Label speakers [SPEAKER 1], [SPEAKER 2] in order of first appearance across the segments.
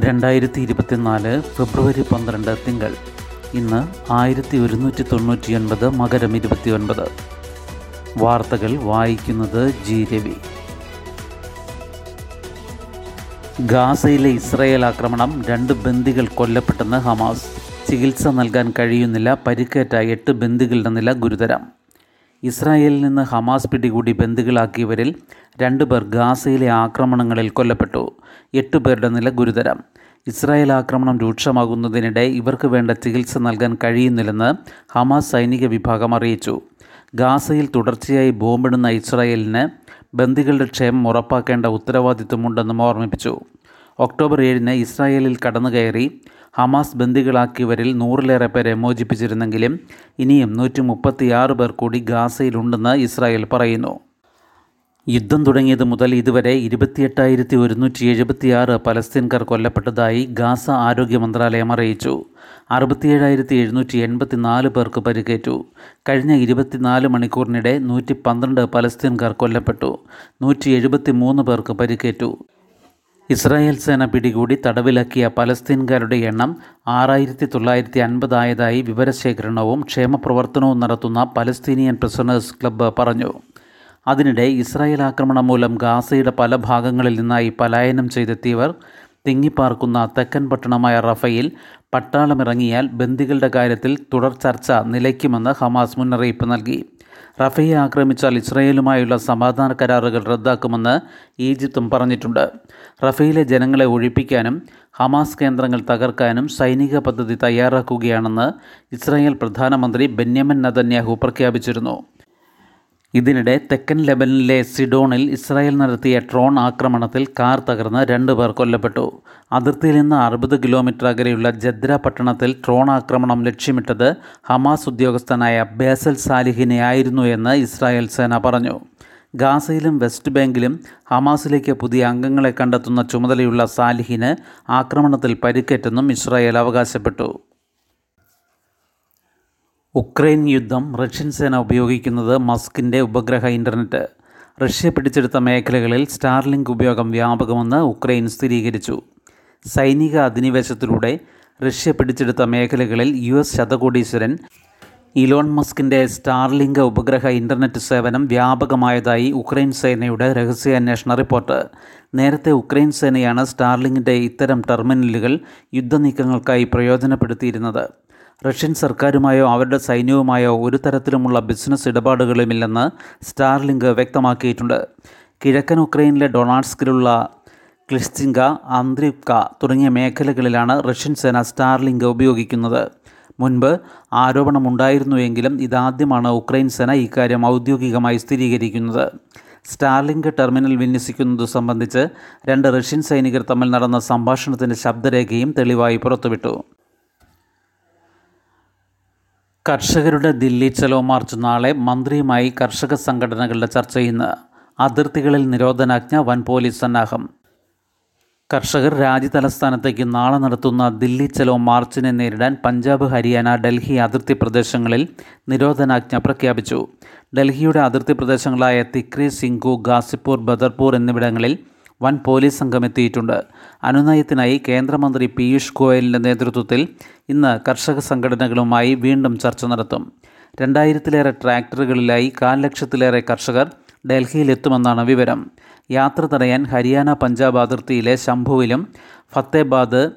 [SPEAKER 1] രണ്ടായിരത്തി ഇരുപത്തിനാല് ഫെബ്രുവരി പന്ത്രണ്ട് തിങ്കൾ. ഇന്ന് ആയിരത്തി ഒരുന്നൂറ്റി തൊണ്ണൂറ്റിയൊൻപത് മകരം ഇരുപത്തിയൊൻപത്. വാർത്തകൾ വായിക്കുന്നത് ജി രവി. ഗാസയിലെ ഇസ്രയേൽ ആക്രമണം രണ്ട് ബന്ദികൾ കൊല്ലപ്പെട്ടെന്ന് ഹമാസ്. ചികിത്സ നൽകാൻ കഴിയുന്നില്ല പരിക്കേറ്റ എട്ട് ബന്ദികളുടെ നില ഗുരുതരം. ഇസ്രായേലിൽ നിന്ന് ഹമാസ് പിടികൂടി ബന്ദികളാക്കിയവരിൽ രണ്ടുപേർ ഗാസയിലെ ആക്രമണങ്ങളിൽ കൊല്ലപ്പെട്ടു. എട്ട് പേരുടെ നില ഗുരുതരം. ഇസ്രായേൽ ആക്രമണം രൂക്ഷമാകുന്നതിനിടെ ഇവർക്ക് വേണ്ട ചികിത്സ നൽകാൻ കഴിയുന്നില്ലെന്ന് ഹമാസ് സൈനിക വിഭാഗം അറിയിച്ചു. ഗാസയിൽ തുടർച്ചയായി ബോംബിടുന്ന ഇസ്രായേലിന് ബന്ദികളുടെ ക്ഷേമം ഉറപ്പാക്കേണ്ട ഉത്തരവാദിത്വമുണ്ടെന്നും ഓർമ്മിപ്പിച്ചു. ഒക്ടോബർ ഏഴിന് ഇസ്രായേലിൽ കടന്നുകയറി ഹമാസ് ബന്ദികളാക്കിയവരിൽ നൂറിലേറെ പേരെ മോചിപ്പിച്ചിരുന്നെങ്കിലും ഇനിയും നൂറ്റി മുപ്പത്തിയാറ് പേർ കൂടി ഗാസയിലുണ്ടെന്ന് ഇസ്രായേൽ പറയുന്നു. യുദ്ധം തുടങ്ങിയത് മുതൽ ഇതുവരെ ഇരുപത്തിയെട്ടായിരത്തി ഒരുന്നൂറ്റി എഴുപത്തിയാറ് പലസ്തീൻകാർ കൊല്ലപ്പെട്ടതായി ഗാസ ആരോഗ്യ മന്ത്രാലയം അറിയിച്ചു. അറുപത്തിയേഴായിരത്തി എഴുന്നൂറ്റി എൺപത്തിനാല് പേർക്ക് പരിക്കേറ്റു. കഴിഞ്ഞ ഇരുപത്തിനാല് മണിക്കൂറിനിടെ നൂറ്റി പന്ത്രണ്ട് പലസ്തീൻകാർ കൊല്ലപ്പെട്ടു. നൂറ്റി എഴുപത്തി മൂന്ന് പേർക്ക് പരിക്കേറ്റു. ഇസ്രായേൽ സേന പിടികൂടി തടവിലാക്കിയ പലസ്തീൻകാരുടെ എണ്ണം ആറായിരത്തി തൊള്ളായിരത്തി അൻപതായതായി വിവരശേഖരണവും ക്ഷേമപ്രവർത്തനവും നടത്തുന്ന പലസ്തീനിയൻ പ്രിസണേഴ്സ് ക്ലബ്ബ് പറഞ്ഞു. അതിനിടെ ഇസ്രായേൽ ആക്രമണം മൂലം ഗാസയുടെ പല ഭാഗങ്ങളിൽ നിന്നായി പലായനം ചെയ്തെത്തിയവർ തിങ്ങിപ്പാർക്കുന്ന തെക്കൻ പട്ടണമായ റഫയിൽ പട്ടാളമിറങ്ങിയാൽ ബന്ദികളുടെ കാര്യത്തിൽ തുടർ ചർച്ച നിലയ്ക്കുമെന്ന് ഹമാസ് മുന്നറിയിപ്പ് നൽകി. റഫയെ ആക്രമിച്ചാൽ ഇസ്രയേലുമായുള്ള സമാധാന കരാറുകൾ റദ്ദാക്കുമെന്ന് ഈജിപ്തും പറഞ്ഞിട്ടുണ്ട്. റഫയിലെ ജനങ്ങളെ ഒഴിപ്പിക്കാനും ഹമാസ് കേന്ദ്രങ്ങൾ തകർക്കാനും സൈനിക പദ്ധതി തയ്യാറാക്കുകയാണെന്ന് ഇസ്രായേൽ പ്രധാനമന്ത്രി ബെന്യാമിൻ നദന്യാഹു പ്രഖ്യാപിച്ചിരുന്നു. ഇതിനിടെ തെക്കൻ ലെബനിലെ സിഡോണിൽ ഇസ്രായേൽ നടത്തിയ ഡ്രോൺ ആക്രമണത്തിൽ കാർ തകർന്ന് രണ്ട് പേർ കൊല്ലപ്പെട്ടു. അതിർത്തിയിൽ നിന്ന് അറുപത് കിലോമീറ്റർ അകലെയുള്ള ജദ്ര പട്ടണത്തിൽ ഡ്രോൺ ആക്രമണം ലക്ഷ്യമിട്ടത് ഹമാസ് ഉദ്യോഗസ്ഥനായ ബേസൽ സാലിഹിനെ ആയിരുന്നു എന്ന് ഇസ്രായേൽ സേന പറഞ്ഞു. ഗാസയിലും വെസ്റ്റ് ബാങ്കിലും ഹമാസിലേക്ക് പുതിയ അംഗങ്ങളെ കണ്ടെത്തുന്ന ചുമതലയുള്ള സാലിഹിന് ആക്രമണത്തിൽ പരിക്കേറ്റെന്നും ഇസ്രായേൽ അവകാശപ്പെട്ടു. ഉക്രൈൻ യുദ്ധം റഷ്യൻ സേന ഉപയോഗിക്കുന്നത് മസ്കിന്റെ ഉപഗ്രഹ ഇന്റർനെറ്റ് റഷ്യ പിടിച്ചെടുത്ത മേഖലകളിൽ സ്റ്റാർലിങ്ക് ഉപയോഗം വ്യാപകമെന്ന് ഉക്രൈൻ സ്ഥിരീകരിച്ചു. സൈനിക അധിനിവേശത്തിലൂടെ റഷ്യ പിടിച്ചെടുത്ത മേഖലകളിൽ യു എസ് ശതകോടീശ്വരൻ ഇലോൺ മസ്കിന്റെ സ്റ്റാർലിങ്ക് ഉപഗ്രഹ ഇന്റർനെറ്റ് സേവനം വ്യാപകമായതായി ഉക്രൈൻ സേനയുടെ രഹസ്യാന്വേഷണ റിപ്പോർട്ട്. നേരത്തെ ഉക്രൈൻ സേനയാണ് സ്റ്റാർലിങ്ങിന്റെ ഇത്തരം ടെർമിനലുകൾ യുദ്ധനീക്കങ്ങൾക്കായി പ്രയോജനപ്പെടുത്തിയിരുന്നത്. റഷ്യൻ സർക്കാരുമായോ അവരുടെ സൈന്യവുമായോ ഒരു തരത്തിലുമുള്ള ബിസിനസ് ഇടപാടുകളുമില്ലെന്ന് സ്റ്റാർലിങ്ക് വ്യക്തമാക്കിയിട്ടുണ്ട്. കിഴക്കൻ ഉക്രൈനിലെ ഡൊണാൾഡ്സ്കിലുള്ള ക്ലിസ്റ്റിങ്ക അന്ത്രിപ്ക തുടങ്ങിയ മേഖലകളിലാണ് റഷ്യൻ സേന സ്റ്റാർലിങ്ക് ഉപയോഗിക്കുന്നത്. മുൻപ് ആരോപണമുണ്ടായിരുന്നുവെങ്കിലും ഇതാദ്യമാണ് ഉക്രൈൻ സേന ഇക്കാര്യം ഔദ്യോഗികമായി സ്ഥിരീകരിക്കുന്നത്. സ്റ്റാർലിങ്ക് ടെർമിനൽ വിന്യസിക്കുന്നത് സംബന്ധിച്ച് രണ്ട് റഷ്യൻ സൈനികർ തമ്മിൽ നടന്ന സംഭാഷണത്തിന്റെ ശബ്ദരേഖയും തെളിവായി പുറത്തുവിട്ടു. കർഷകരുടെ ദില്ലി ചലോ മാർച്ച് നാളെ മന്ത്രിയുമായി കർഷക സംഘടനകളുടെ ചർച്ച ഇന്ന്. അതിർത്തികളിൽ നിരോധനാജ്ഞ വൻ പോലീസ് സന്നാഹം. കർഷകർ രാജ്യതലസ്ഥാനത്തേക്ക് നാളെ നടത്തുന്ന ദില്ലി ചലോ മാർച്ചിനെ നേരിടാൻ പഞ്ചാബ് ഹരിയാന ഡൽഹി അതിർത്തി പ്രദേശങ്ങളിൽ നിരോധനാജ്ഞ പ്രഖ്യാപിച്ചു. ഡൽഹിയുടെ അതിർത്തി പ്രദേശങ്ങളായ തിക്രി സിംഗു ഗാസിപ്പൂർ ബദർപൂർ എന്നിവിടങ്ങളിൽ വൻ പോലീസ് സംഘം എത്തിയിട്ടുണ്ട്. അനുനയത്തിനായി കേന്ദ്രമന്ത്രി പീയൂഷ് ഗോയലിന്റെ നേതൃത്വത്തിൽ ഇന്ന് കർഷക സംഘടനകളുമായി വീണ്ടും ചർച്ച നടത്തും. രണ്ടായിരത്തിലേറെ ട്രാക്ടറുകളിലായി കാൽ ലക്ഷത്തിലേറെ കർഷകർ ഡൽഹിയിലെത്തുമെന്നാണ് വിവരം. യാത്ര തടയാൻ ഹരിയാന പഞ്ചാബ് അതിർത്തിയിലെ ശംഭുവിലും ഫത്തേബാദ്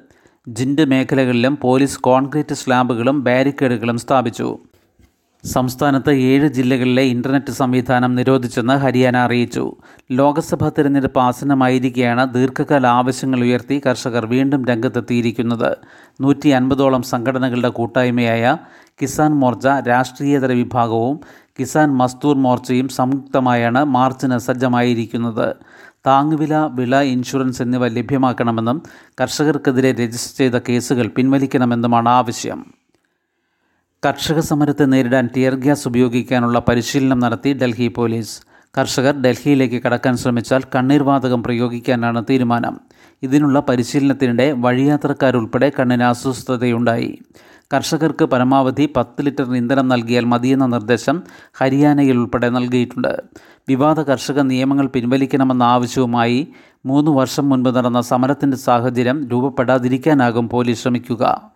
[SPEAKER 1] ജിൻഡ് മേഖലകളിലും പോലീസ് കോൺക്രീറ്റ് സ്ലാബുകളും ബാരിക്കേഡുകളും സ്ഥാപിച്ചു. സംസ്ഥാനത്ത് ഏഴ് ജില്ലകളിലെ ഇന്റർനെറ്റ് സംവിധാനം നിരോധിച്ചെന്ന് ഹരിയാന അറിയിച്ചു. ലോക്സഭാ തിരഞ്ഞെടുപ്പ് ആസന്നമായിരിക്കെയാണ് ദീർഘകാല ആവശ്യങ്ങൾ ഉയർത്തി കർഷകർ വീണ്ടും രംഗത്തെത്തിയിരിക്കുന്നത്. നൂറ്റി അൻപതോളം സംഘടനകളുടെ കൂട്ടായ്മയായ കിസാൻ മോർച്ച രാഷ്ട്രീയേതര വിഭാഗവും കിസാൻ മസ്ദൂർ മോർച്ചയും സംയുക്തമായാണ് മാർച്ചിന് സജ്ജമായിരിക്കുന്നത്. താങ്ങുവില വിള ഇൻഷുറൻസ് എന്നിവ ലഭ്യമാക്കണമെന്നും കർഷകർക്കെതിരെ രജിസ്റ്റർ ചെയ്ത കേസുകൾ പിൻവലിക്കണമെന്നുമാണ് ആവശ്യം. കർഷക സമരത്തെ നേരിടാൻ ടിയർ ഗ്യാസ് ഉപയോഗിക്കാനുള്ള പരിശീലനം നടത്തി ഡൽഹി പോലീസ്. കർഷകർ ഡൽഹിയിലേക്ക് കടക്കാൻ ശ്രമിച്ചാൽ കണ്ണീർവാതകം പ്രയോഗിക്കാനാണ് തീരുമാനം. ഇതിനുള്ള പരിശീലനത്തിനിടെ വഴിയാത്രക്കാരുൾപ്പെടെ കണ്ണിന് അസ്വസ്ഥതയുണ്ടായി. കർഷകർക്ക് പരമാവധി പത്ത് ലിറ്റർ ഇന്ധനം നൽകിയാൽ മതിയെന്ന നിർദ്ദേശം ഹരിയാനയിൽ ഉൾപ്പെടെ നൽകിയിട്ടുണ്ട്. വിവാദ കർഷക നിയമങ്ങൾ പിൻവലിക്കണമെന്ന ആവശ്യവുമായി മൂന്ന് വർഷം മുൻപ് നടന്ന സമരത്തിന്റെ സാഹചര്യം രൂപപ്പെടാതിരിക്കാനാകും പോലീസ് ശ്രമിക്കുക.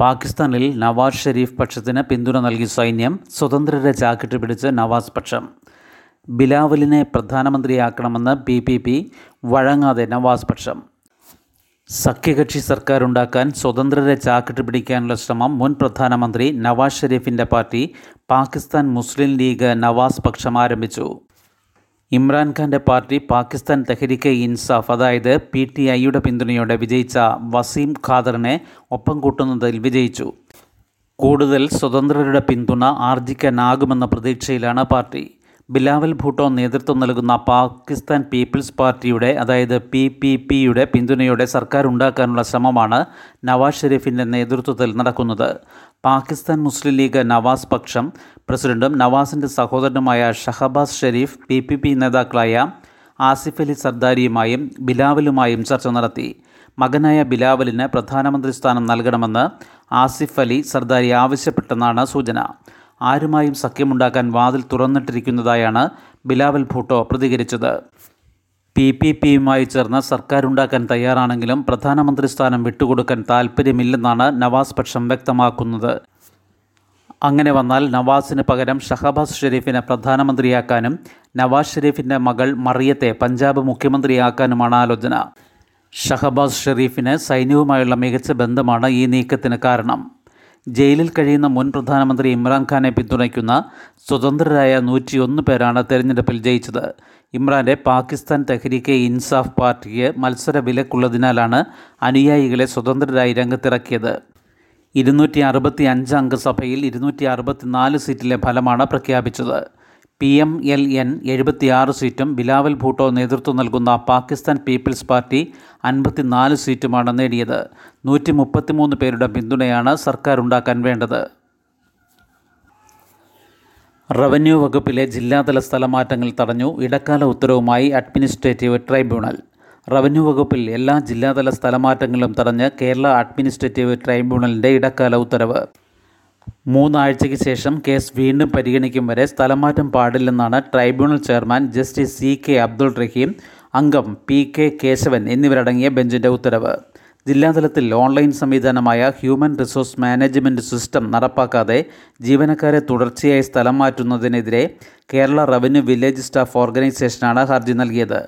[SPEAKER 1] പാകിസ്ഥാനിൽ നവാസ് ഷെരീഫ് പക്ഷത്തിന് പിന്തുണ നൽകി സൈന്യം സ്വതന്ത്രരെ ജാക്കറ്റ് പിടിച്ച് നവാസ് പക്ഷം. ബിലാവലിനെ പ്രധാനമന്ത്രിയാക്കണമെന്ന് പി പി പി വഴങ്ങാതെ നവാസ് പക്ഷം. സഖ്യകക്ഷി സർക്കാരുണ്ടാക്കാൻ സ്വതന്ത്രരെ ചാക്കിട്ട് പിടിക്കാനുള്ള ശ്രമം മുൻ പ്രധാനമന്ത്രി നവാസ് ഷെരീഫിന്റെ പാർട്ടി പാകിസ്ഥാൻ മുസ്ലിം ലീഗ് നവാസ് പക്ഷം ആരംഭിച്ചു. ഇമ്രാൻഖാന്റെ പാർട്ടി പാകിസ്ഥാൻ തെഹരിക്കെ ഇൻസാഫ് അതായത് പി ടി ഐയുടെ പിന്തുണയോടെ വിജയിച്ച വസീം ഖാദറിനെ ഒപ്പം കൂട്ടുന്നതിൽ വിജയിച്ചു. കൂടുതൽ സ്വതന്ത്രരുടെ പിന്തുണ ആർജിക്കാനാകുമെന്ന പ്രതീക്ഷയിലാണ് പാർട്ടി. ബിലാവൽ ഭൂട്ടോ നേതൃത്വം നൽകുന്ന പാകിസ്ഥാൻ പീപ്പിൾസ് പാർട്ടിയുടെ അതായത് പി പി പിയുടെ പിന്തുണയോടെ സർക്കാർ ഉണ്ടാക്കാനുള്ള ശ്രമമാണ് നവാസ് ഷെരീഫിന്റെ നേതൃത്വത്തിൽ നടക്കുന്നത്. പാകിസ്ഥാൻ മുസ്ലിം ലീഗ് നവാസ് പക്ഷം പ്രസിഡന്റും നവാസിന്റെ സഹോദരനുമായ Shahbaz Sharif P P P നേതാക്കളായ ആസിഫ് അലി സർദാരിയുമായും ബിലാവലുമായും ചർച്ച നടത്തി. മകനായ ബിലാവലിന് പ്രധാനമന്ത്രി സ്ഥാനം നൽകണമെന്ന് ആസിഫ് അലി സർദാരി ആവശ്യപ്പെട്ടെന്നാണ് സൂചന. ആരുമായും സഖ്യമുണ്ടാക്കാൻ വാതിൽ തുറന്നിട്ടിരിക്കുന്നതായാണ് ബിലാവൽ ഭൂട്ടോ പ്രതികരിച്ചത്. പി പി പിയുമായി ചേർന്ന് സർക്കാരുണ്ടാക്കാൻ തയ്യാറാണെങ്കിലും പ്രധാനമന്ത്രി സ്ഥാനം വിട്ടുകൊടുക്കാൻ താൽപ്പര്യമില്ലെന്നാണ് നവാസ് പക്ഷം വ്യക്തമാക്കുന്നത്. അങ്ങനെ വന്നാൽ നവാസിന് പകരം ഷഹബാസ് ഷെരീഫിനെ പ്രധാനമന്ത്രിയാക്കാനും നവാസ് ഷെരീഫിന്റെ മകൾ മറിയത്തെ പഞ്ചാബ് മുഖ്യമന്ത്രിയാക്കാനുമാണ് ആലോചന. ഷഹബാസ് ഷെരീഫിന് സൈന്യവുമായുള്ള മികച്ച ബന്ധമാണ് ഈ നീക്കത്തിന് കാരണം. ജയിലിൽ കഴിയുന്ന മുൻ പ്രധാനമന്ത്രി ഇമ്രാൻഖാനെ പിന്തുണയ്ക്കുന്ന സ്വതന്ത്രരായ നൂറ്റിയൊന്ന് പേരാണ് തെരഞ്ഞെടുപ്പിൽ ജയിച്ചത്. ഇമ്രാന്റെ പാകിസ്ഥാൻ തെഹ്രീക്കെ ഇൻസാഫ് പാർട്ടിക്ക് മത്സര വിലക്കുള്ളതിനാലാണ് അനുയായികളെ സ്വതന്ത്രരായി രംഗത്തിറക്കിയത്. ഇരുന്നൂറ്റി അറുപത്തി അഞ്ച് അംഗസഭയിൽ ഇരുന്നൂറ്റി അറുപത്തിനാല് സീറ്റിലെ ഫലമാണ് പ്രഖ്യാപിച്ചത്. പി എം എൽ എൻ എഴുപത്തിയാറ് സീറ്റും ബിലാവൽ ഭൂട്ടോ നേതൃത്വം നൽകുന്ന പാകിസ്ഥാൻ പീപ്പിൾസ് പാർട്ടി അൻപത്തിനാല് സീറ്റുമാണ് നേടിയത്. നൂറ്റി മുപ്പത്തിമൂന്ന് പേരുടെ പിന്തുണയാണ് സർക്കാർ ഉണ്ടാക്കാൻ വേണ്ടത്. റവന്യൂ വകുപ്പിലെ ജില്ലാതല സ്ഥലമാറ്റങ്ങൾ തടഞ്ഞു. ഇടക്കാല ഉത്തരവുമായി അഡ്മിനിസ്ട്രേറ്റീവ് ട്രൈബ്യൂണൽ. റവന്യൂ വകുപ്പിൽ എല്ലാ ജില്ലാതല സ്ഥലമാറ്റങ്ങളും തടഞ്ഞ് കേരള അഡ്മിനിസ്ട്രേറ്റീവ് ട്രൈബ്യൂണലിന്റെ ഇടക്കാല ഉത്തരവ്. മൂന്നാഴ്ചയ്ക്ക് ശേഷം കേസ് വീണ്ടും പരിഗണിക്കും വരെ സ്ഥലമാറ്റം പാടില്ലെന്നാണ് tribunal chairman justice C K Abdul Rahim അംഗം പി കെ കേശവൻ എന്നിവരടങ്ങിയ ബെഞ്ചിന്റെ ഉത്തരവ്. ജില്ലാതലത്തിൽ ഓൺലൈൻ സംവിധാനമായ ഹ്യൂമൻ റിസോഴ്സ് മാനേജ്മെന്റ് സിസ്റ്റം നടപ്പാക്കാതെ ജീവനക്കാരെ തുടർച്ചയായി സ്ഥലം മാറ്റുന്നതിനെതിരെ കേരള റവന്യൂ വില്ലേജ് സ്റ്റാഫ് ഓർഗനൈസേഷനാണ് ഹർജി നൽകിയത്.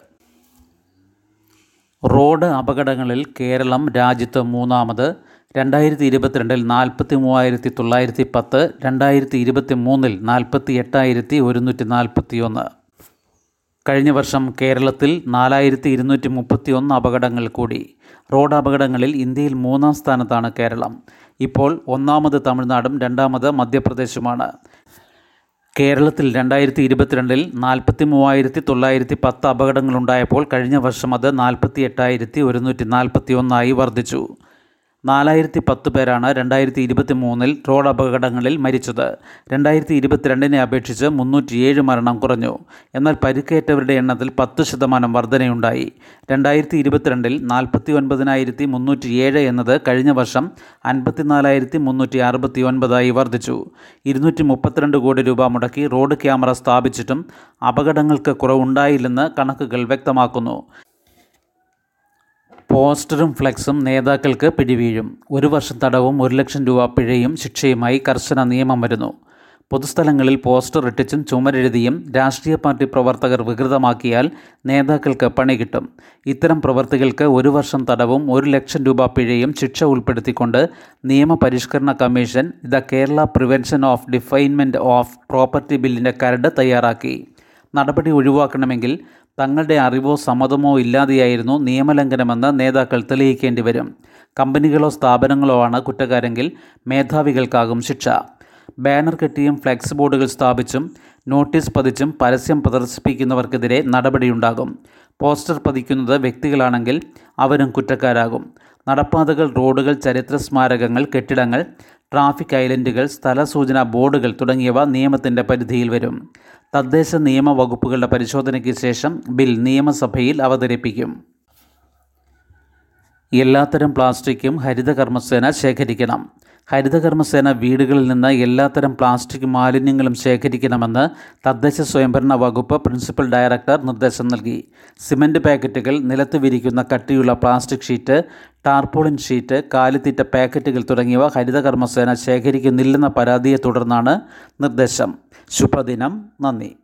[SPEAKER 1] റോഡ് അപകടങ്ങളിൽ കേരളം രാജ്യത്ത് മൂന്നാമത് രണ്ടായിരത്തി ഇരുപത്തിരണ്ടിൽ നാൽപ്പത്തി മൂവായിരത്തി തൊള്ളായിരത്തി പത്ത് രണ്ടായിരത്തി ഇരുപത്തി മൂന്നിൽ നാൽപ്പത്തി എട്ടായിരത്തി ഒരുന്നൂറ്റി നാൽപ്പത്തി ഒന്ന് കഴിഞ്ഞ വർഷം കേരളത്തിൽ നാലായിരത്തി ഇരുന്നൂറ്റി മുപ്പത്തി ഒന്ന് അപകടങ്ങൾ കൂടി. റോഡ് അപകടങ്ങളിൽ ഇന്ത്യയിൽ മൂന്നാം സ്ഥാനത്താണ് കേരളം. ഇപ്പോൾ ഒന്നാമത് തമിഴ്നാടും രണ്ടാമത് മധ്യപ്രദേശുമാണ്. കേരളത്തിൽ രണ്ടായിരത്തി ഇരുപത്തിരണ്ടിൽ നാൽപ്പത്തി മൂവായിരത്തി തൊള്ളായിരത്തി പത്ത് അപകടങ്ങളുണ്ടായപ്പോൾ കഴിഞ്ഞ വർഷം അത് നാൽപ്പത്തി എട്ടായിരത്തി ഒരുന്നൂറ്റി നാൽപ്പത്തി ഒന്നായി വർദ്ധിച്ചു. നാലായിരത്തി പത്ത് പേരാണ് രണ്ടായിരത്തി ഇരുപത്തി മൂന്നിൽ റോഡ് അപകടങ്ങളിൽ മരിച്ചത്. രണ്ടായിരത്തി ഇരുപത്തിരണ്ടിനെ അപേക്ഷിച്ച് മുന്നൂറ്റിയേഴ് മരണം കുറഞ്ഞു. എന്നാൽ പരിക്കേറ്റവരുടെ എണ്ണത്തിൽ പത്ത് ശതമാനം വർധനയുണ്ടായി. രണ്ടായിരത്തി ഇരുപത്തിരണ്ടിൽ നാൽപ്പത്തി ഒൻപതിനായിരത്തി മുന്നൂറ്റിയേഴ് എന്നത് കഴിഞ്ഞ വർഷം അൻപത്തിനാലായിരത്തി മുന്നൂറ്റി അറുപത്തി ഒൻപതായി വർദ്ധിച്ചു. ഇരുന്നൂറ്റി മുപ്പത്തിരണ്ട് കോടി രൂപ മുടക്കി റോഡ് ക്യാമറ സ്ഥാപിച്ചിട്ടും അപകടങ്ങൾക്ക് കുറവുണ്ടായില്ലെന്ന് കണക്കുകൾ വ്യക്തമാക്കുന്നു. പോസ്റ്ററും ഫ്ലെക്സും നേതാക്കൾക്ക് പിടിവീഴും. ഒരു വർഷം തടവും ഒരു ലക്ഷം രൂപ പിഴയും ശിക്ഷയുമായി കർശന നിയമം വരുന്നു. പൊതുസ്ഥലങ്ങളിൽ പോസ്റ്റർ ഇട്ടിച്ചും ചുമരെഴുതിയും രാഷ്ട്രീയ പാർട്ടി പ്രവർത്തകർ വികൃതമാക്കിയാൽ നേതാക്കൾക്ക് പണി കിട്ടും. ഇത്തരം പ്രവർത്തികൾക്ക് ഒരു വർഷം തടവും ഒരു ലക്ഷം രൂപ പിഴയും ശിക്ഷ ഉൾപ്പെടുത്തിക്കൊണ്ട് നിയമപരിഷ്കരണ commission the Kerala prevention of defacement of property ബില്ലിന്റെ കരട് തയ്യാറാക്കി. നടപടി ഒഴിവാക്കണമെങ്കിൽ തങ്ങളുടെ അറിവോ സമ്മതമോ ഇല്ലാതെയായിരുന്നു നിയമലംഘനമെന്ന് നേതാക്കൾ തെളിയിക്കേണ്ടി വരും കമ്പനികളോ സ്ഥാപനങ്ങളോ ആണ് കുറ്റക്കാരെങ്കിൽ മേധാവികൾക്കാകും ശിക്ഷ. ബാനർ കെട്ടിയും ഫ്ലെക്സ് ബോർഡുകൾ സ്ഥാപിച്ചും നോട്ടീസ് പതിച്ചും പരസ്യം പ്രദർശിപ്പിക്കുന്നവർക്കെതിരെ നടപടിയുണ്ടാകും. പോസ്റ്റർ പതിക്കുന്നത് വ്യക്തികളാണെങ്കിൽ അവരും കുറ്റക്കാരാകും. നടപ്പാതകൾ റോഡുകൾ ചരിത്ര സ്മാരകങ്ങൾ കെട്ടിടങ്ങൾ ട്രാഫിക് ഐലൻഡുകൾ സ്ഥലസൂചന ബോർഡുകൾ തുടങ്ങിയവ നിയമത്തിന്റെ പരിധിയിൽ വരും. തദ്ദേശ നിയമ വകുപ്പുകളുടെ പരിശോധനയ്ക്ക് ശേഷം ബിൽ നിയമസഭയിൽ അവതരിപ്പിക്കും. എല്ലാത്തരം പ്ലാസ്റ്റിക്കും ഹരിതകർമ്മസേന ശേഖരിക്കണം. ഹരിതകർമ്മസേന വീടുകളിൽ നിന്ന് എല്ലാത്തരം പ്ലാസ്റ്റിക് മാലിന്യങ്ങളും ശേഖരിക്കണമെന്ന് തദ്ദേശ സ്വയംഭരണ വകുപ്പ് പ്രിൻസിപ്പൽ ഡയറക്ടർ നിർദ്ദേശം നൽകി. സിമന്റ് പാക്കറ്റുകൾ നിലത്ത് വിരിക്കുന്ന കട്ടിയുള്ള പ്ലാസ്റ്റിക് ഷീറ്റ് ടാർപോളിൻ ഷീറ്റ് കാലിത്തീറ്റ പാക്കറ്റുകൾ തുടങ്ങിയവ ഹരിതകർമ്മസേന ശേഖരിക്കുന്നില്ലെന്ന പരാതിയെ തുടർന്നാണ് നിർദ്ദേശം. ശുഭദിനം. നന്ദി.